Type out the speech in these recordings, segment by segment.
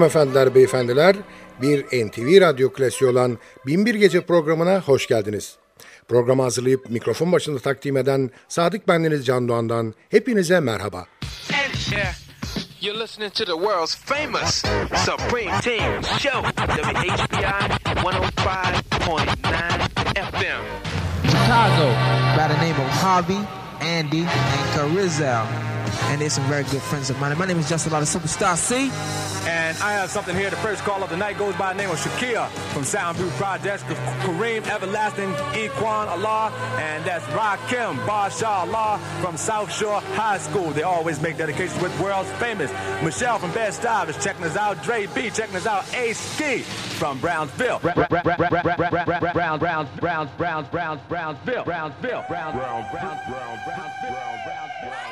Hanımefendiler, beyefendiler, bir NTV Radyo klasiği olan Binbir Gece programına hoş geldiniz. Programı hazırlayıp mikrofon başında takdim eden Sadık Bendeniz Can Doğan'dan hepinize merhaba. You're listening to the world's famous Supreme Team Show, WHBI 105.9 FM. Chicago, by the name of Harvey, Andy, and Carizel. And they're some very good friends of mine. My name is Justin Lotta Superstar C. And I have something here. The first call of the night goes by the name of Shakia from Soundproof Projects, Kareem Everlasting Equan Allah, and that's Rakim Bashar Allah from South Shore High School. They always make dedications with world's famous. Michelle from Bed Stuy is checking us out. Dre B checking us out. A Ski from Brownsville. Browns, Browns, Browns, Browns, Browns, Brownsville. Brownsville. Browns, Browns, Browns, Browns, Brownsville.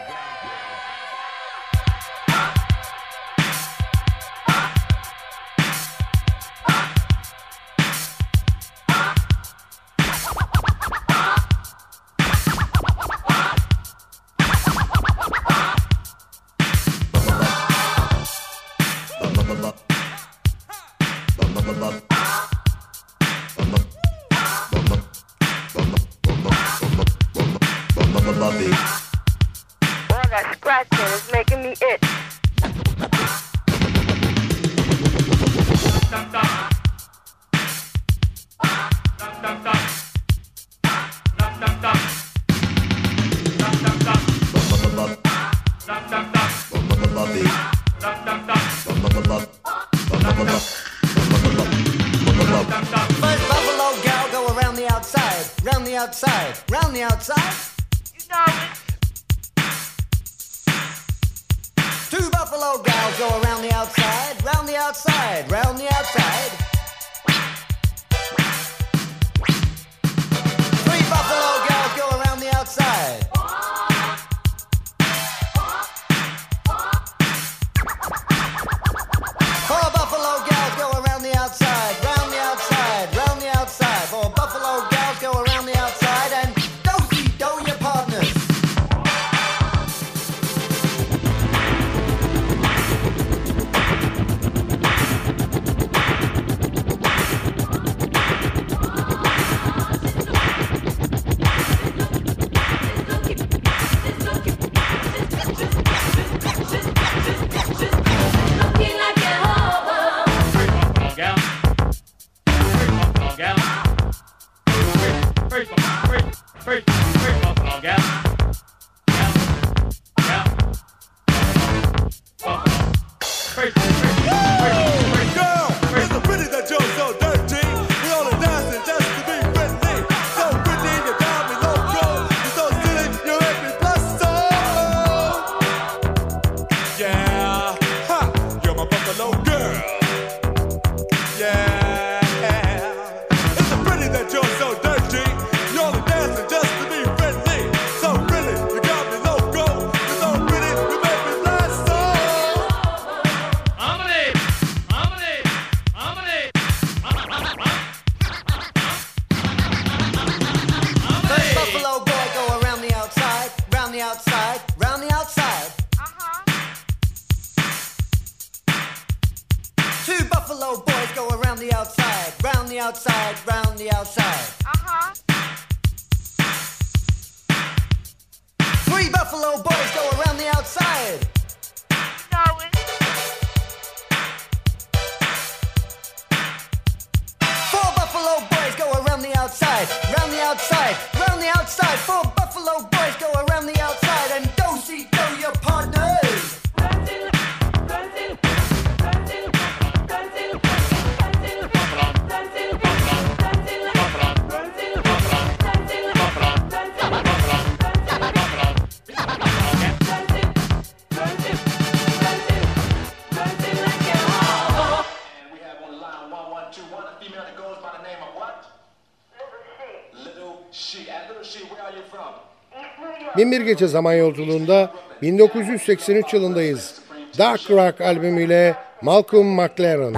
Binbir Gece Zaman Yolculuğunda 1983 yılındayız. Dark Rock albümüyle Malcolm McLaren.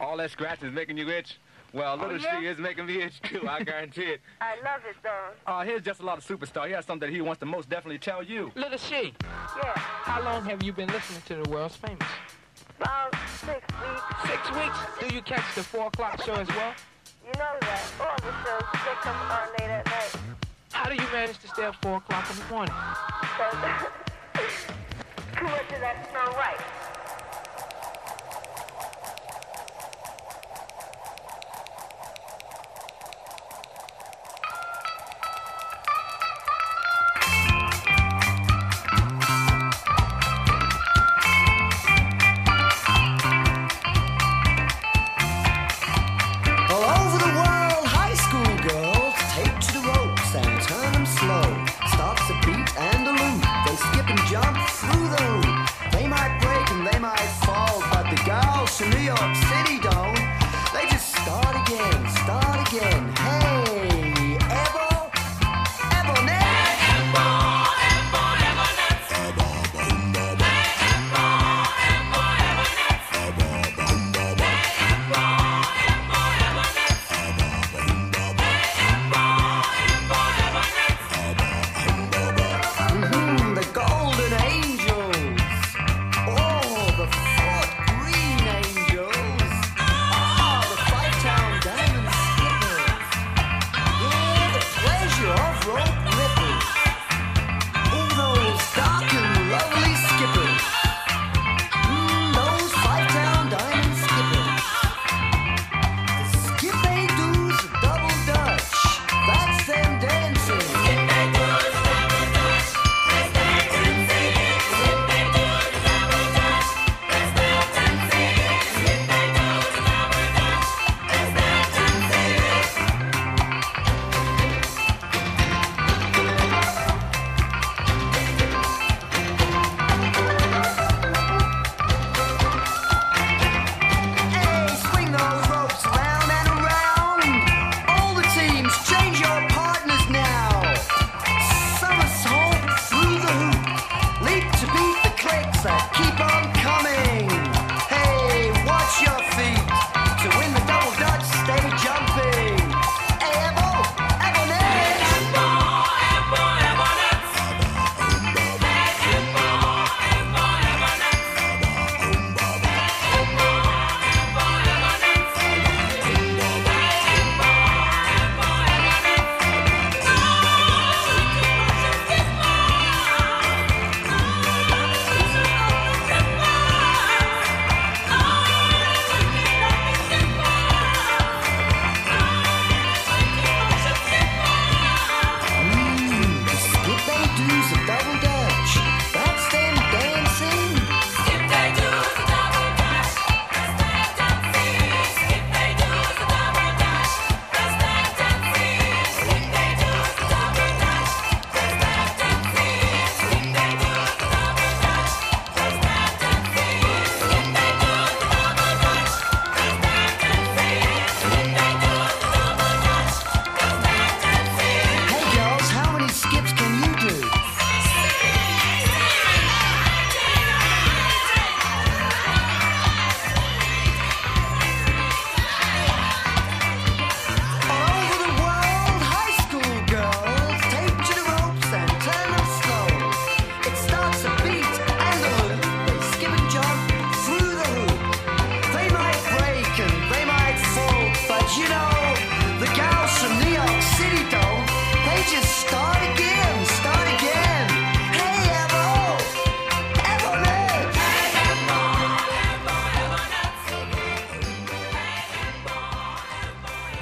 All that scratch is making you itch. Well, Little oh, yeah? İs making me itch too, I guarantee it. I love it, though. Uh, here's just a lot of superstar. He has something that he wants to most definitely tell you. Little She. Yeah. How long have you been listening to the world's famous? About six weeks. Six weeks? Do you catch the 4 o'clock show as well? You know that all the shows they come on late at night. How do you manage to stay up 4 o'clock in the morning? Because too much of that Snow Right.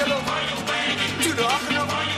Angelo, to the Arsenal.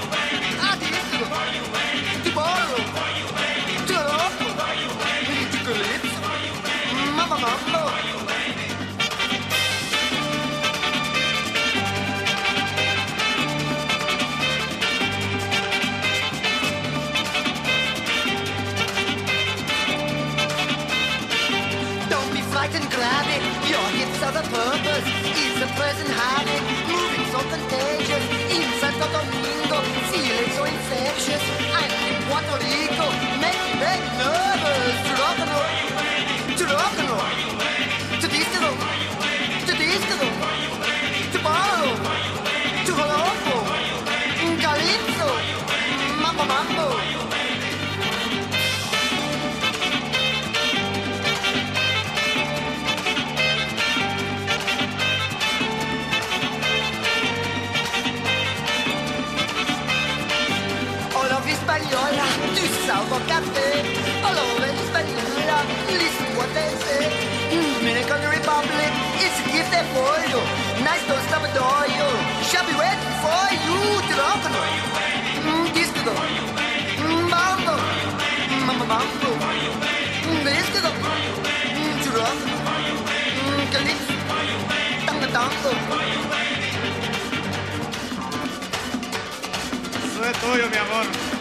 It's is a gift that for you. Nice don't stop the oil. Shall be waiting for you to rock on. Mm, disco go. Mambo. Mmm, mambo. Mm, disco go. Mm, to rock. Mm, tango tango. Eso es tuyo, mi amor.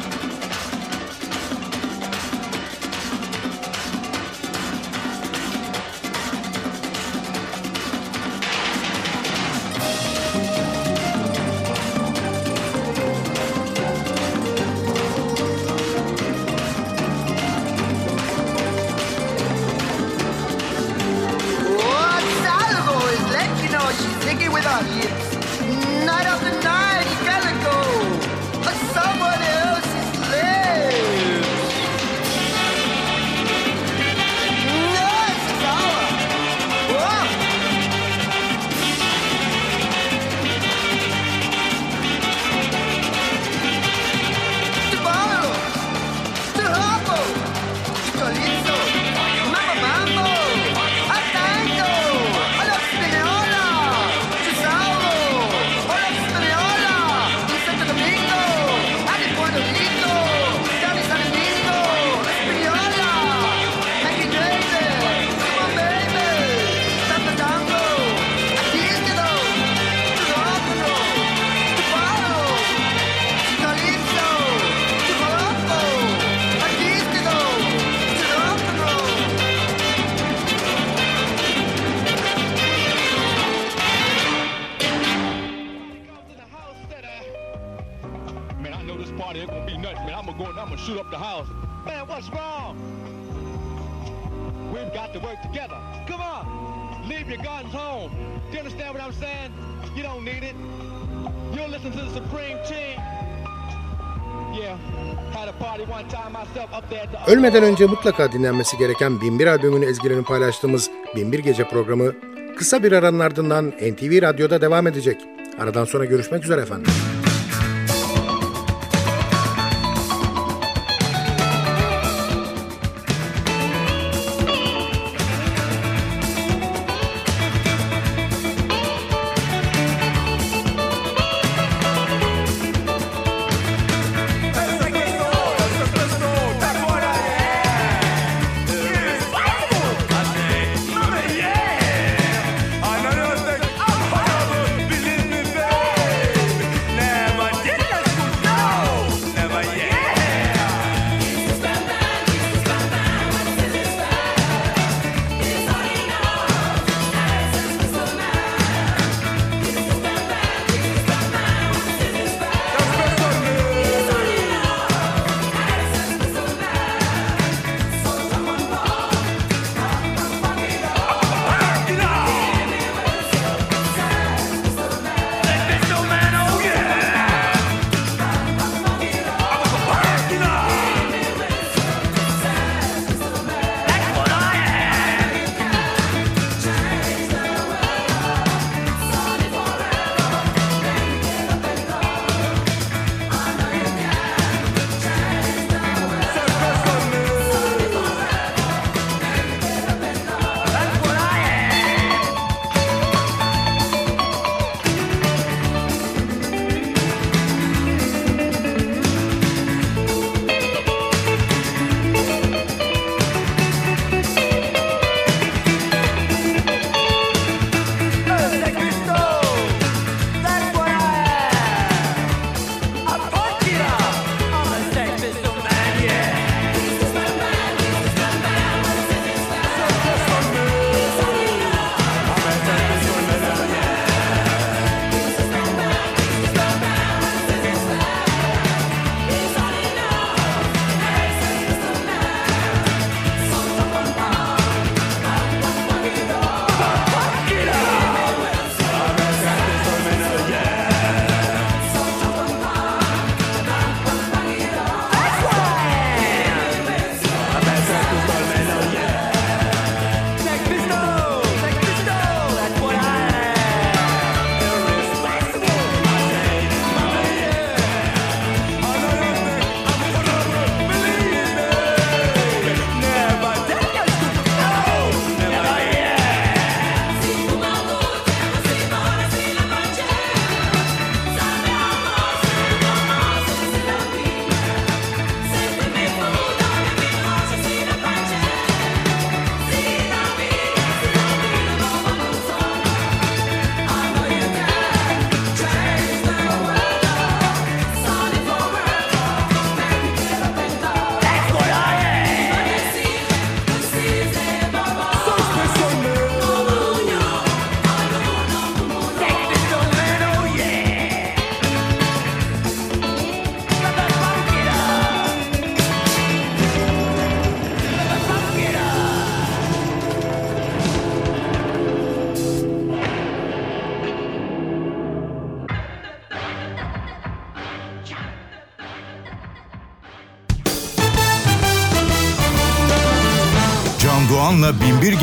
Ölmeden önce mutlaka dinlenmesi gereken Binbir albümünün ezgilerini paylaştığımız Binbir Gece programı kısa bir aranın ardından NTV Radyo'da devam edecek. Aradan sonra görüşmek üzere efendim.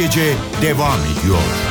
Gece devam ediyor.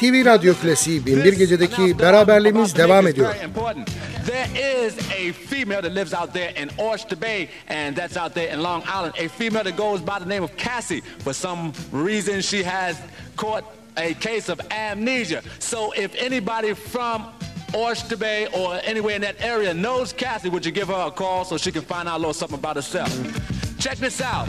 NTV Radyo Klasiği Binbir Gece'deki beraberliğimiz devam ediyor. There is a female that lives out there in Oyster Bay, and that's out there in Long Island. A female that goes by the name of Cassie. For some reason, she has caught a case of amnesia. So if anybody from Oyster Bay or anywhere in that area knows Cassie, would you give her a call so she can find out a little something about herself? Check this out.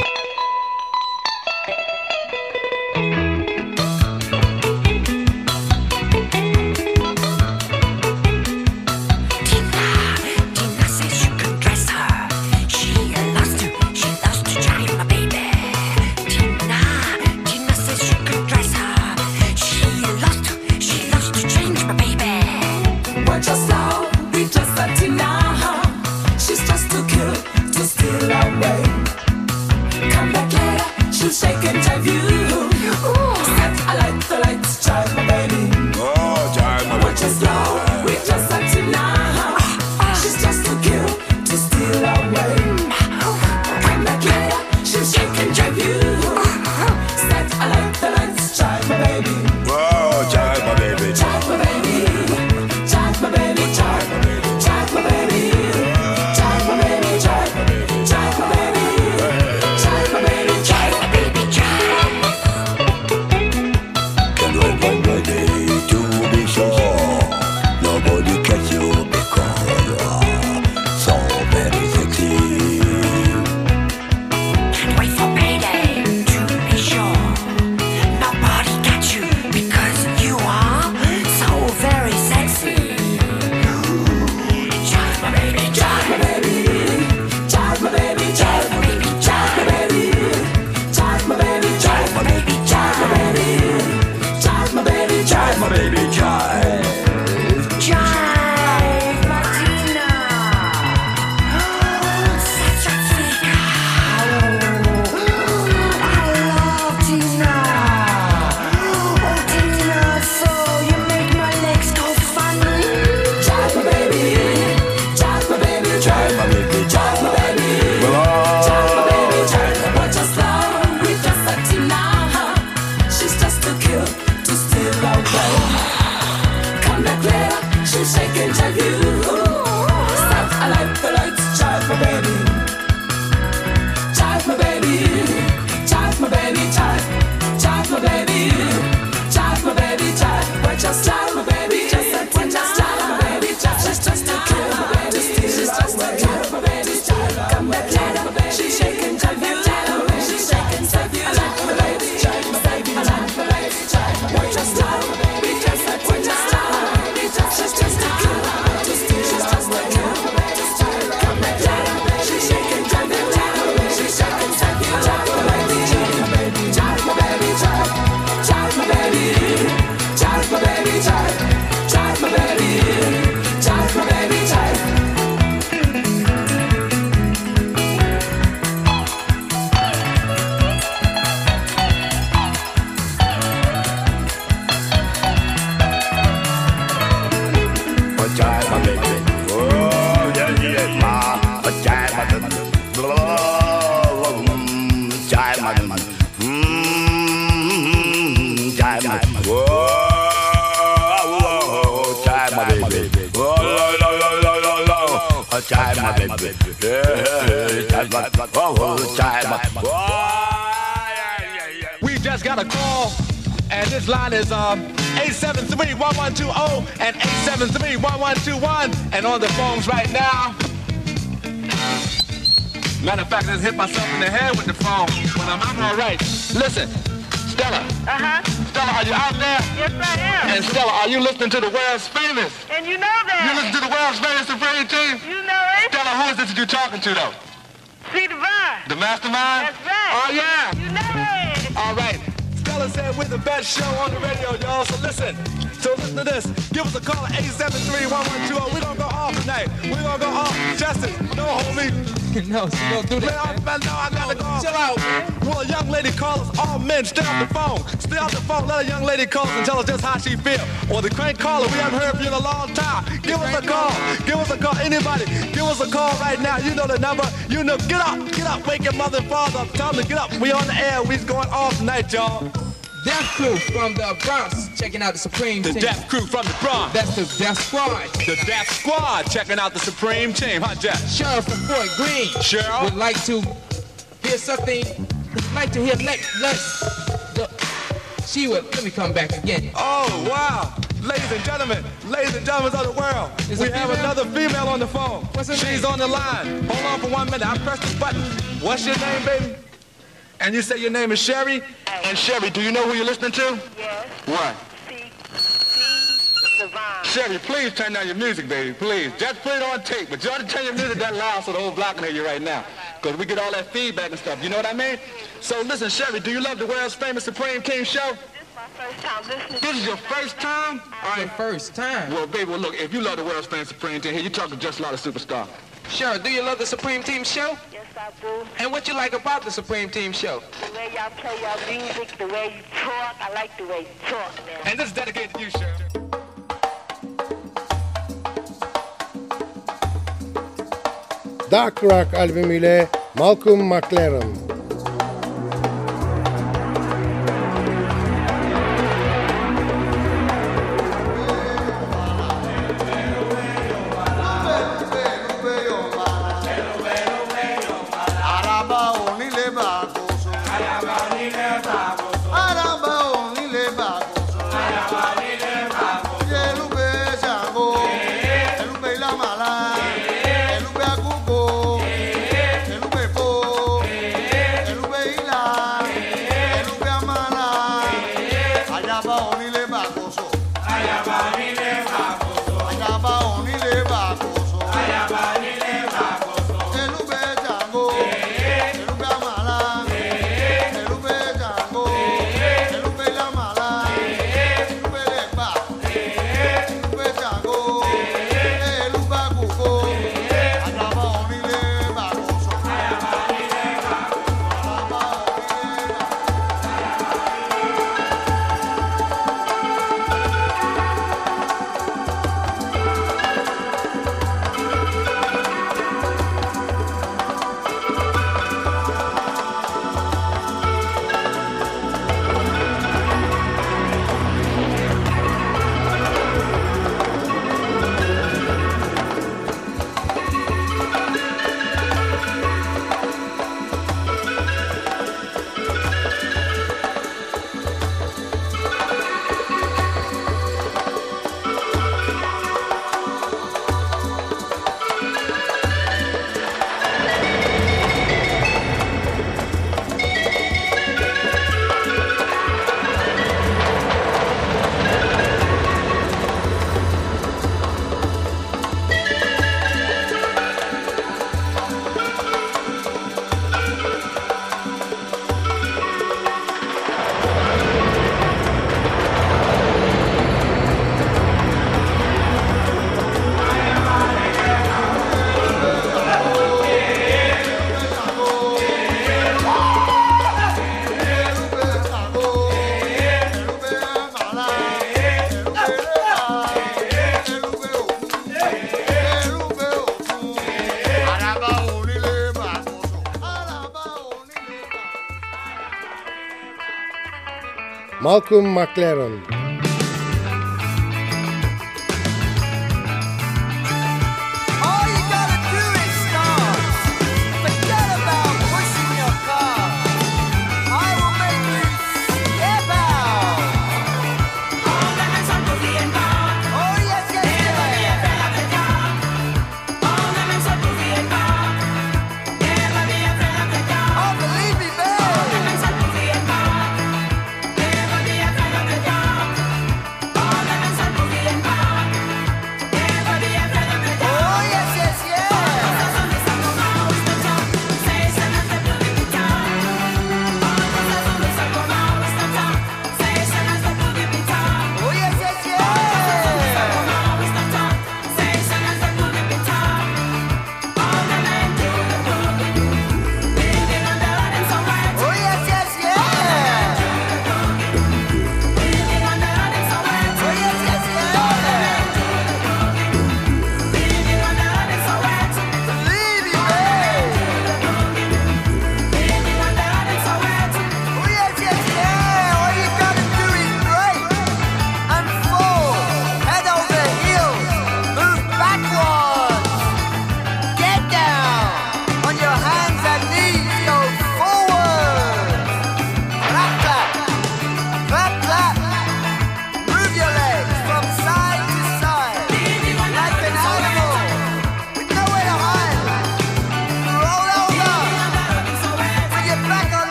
We just got a call, and this line is um 873-1120 and 873-1121. And on the phones right now. Matter of fact, I just hit myself in the head with the phone. But I'm, I'm all right. Listen, Stella. Uh-huh. Stella, are you out there? Yes, I am. And Stella, are you listening to the world's famous? And you know that. You listen to the world's famous Supreme Team? You know who is this that you're talking to, though? See the Divine. The mastermind? That's right. Oh, yeah. You know it. All right. Stella said we're the best show on the radio, y'all. So listen. So listen to this. Give us a call at 873-1120. We're going to go off tonight. We're going to go off. Justice, no, homie. no, so don't do that. Man, no, I got to go. Chill out, man. Will a young lady call us? All men, stay off the phone. Stay off the phone. Let a young lady call us and tell us just how she feel. Or the crank caller. We haven't heard from you in a long time. Give us a call. Give us a call. Anybody, give us a call right now. You know the number. You know, get up. Get up. Wake your mother and father up. Tell them to get up. We on the air. We's going off tonight, y'all. Death Crew from the Bronx checking out the Supreme The Team. The Death Crew from the Bronx. That's the Death Squad. The Death Squad checking out the Supreme Team. Huh, Jeff? Sheriff from Fort Greene Cheryl? would like to hear something. Would like to hear let let the, she would let me come back again. Oh, wow. Ladies and gentlemen, ladies and gentlemen of the world, Is we have another female on the phone. What's her She's name? on the line. Hold on for one minute. I press the button. What's your name, baby? And you say your name is Sherry? And Sherry, do you know who you're listening to? Yes. What? See, see Divine. Sherry, please turn down your music, baby, please. Just put it on tape, but you ought to turn your music that loud so the whole block can hear you right now. Because we get all that feedback and stuff. You know what I mean? So listen, Sherry, do you love the world's famous Supreme King show? This is my first time. This is your first time? All The first time. Well, baby, well, look, if you love the world's famous Supreme Team, here, you talking just a lot of superstar. Sheriff, do you love the Supreme Team show? Yes, I do. And what you like about the Supreme Team show? The way y'all play your music, the way you talk. I like the way you talk, man. And this is dedicated to you, Sherry. Duck Rock albümüyle Malcolm McLaren. Malcolm McLaren.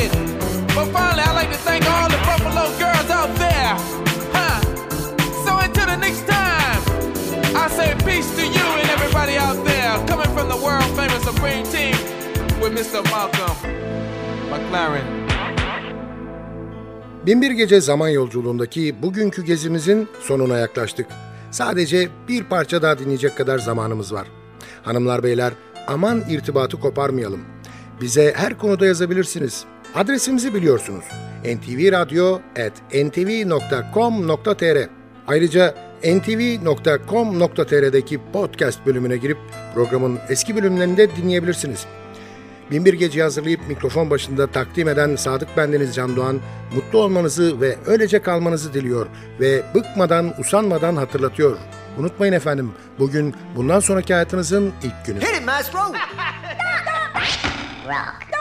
Record. But finally, I'd like to thank all the Buffalo girls out there. Huh? So until the next time, I say peace to you and everybody out there. Coming from the world famous Supreme Team with Mr. Malcolm McLaren. Binbir Gece zaman yolculuğundaki bugünkü gezimizin sonuna yaklaştık. Sadece bir parça daha dinleyecek kadar zamanımız var. Hanımlar beyler aman irtibatı koparmayalım. Bize her konuda yazabilirsiniz. Adresimizi biliyorsunuz. ntvradio.ntv.com.tr Ayrıca ntv.com.tr'deki podcast bölümüne girip programın eski bölümlerini de dinleyebilirsiniz. Binbir Gece hazırlayıp mikrofon başında takdim eden Sadık Bendeniz Can Doğan, mutlu olmanızı ve öylece kalmanızı diliyor ve bıkmadan, usanmadan hatırlatıyor. Unutmayın efendim, bugün bundan sonraki hayatınızın ilk günü. Hit it, maestro. Rock.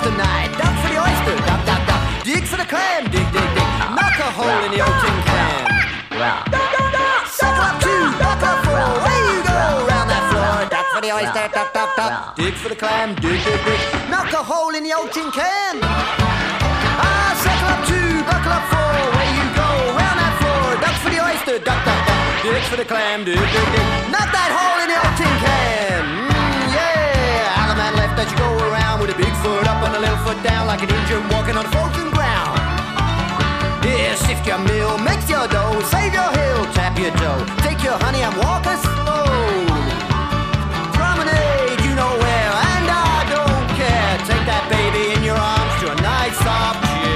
Four for half the night. Duck for the oyster, duck, duck, duck. Dig for the clam, dig, dig, dig. Knock a hole in the old tin can. Circle up two, buck up four, you go. Round that floor, duck for the oyster, duck, duck, duck. Dig for the clam, dig, dig, dig. Knock a hole in the old tin can. Ah, circle up two, buckle up four, away you go. Round that floor, duck for the oyster, duck, duck, duck. Dig for the clam, dig, dig, dig. Knock that hole with a big foot up and a little foot down like an Indian walking on frozen ground. Yeah, sift your meal, mix your dough, save your hill, tap your toe. Take your honey and walk us slow. Promenade, you know where, and I don't care. Take that baby in your arms to a nice soft chair.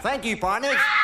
Thank you, partners.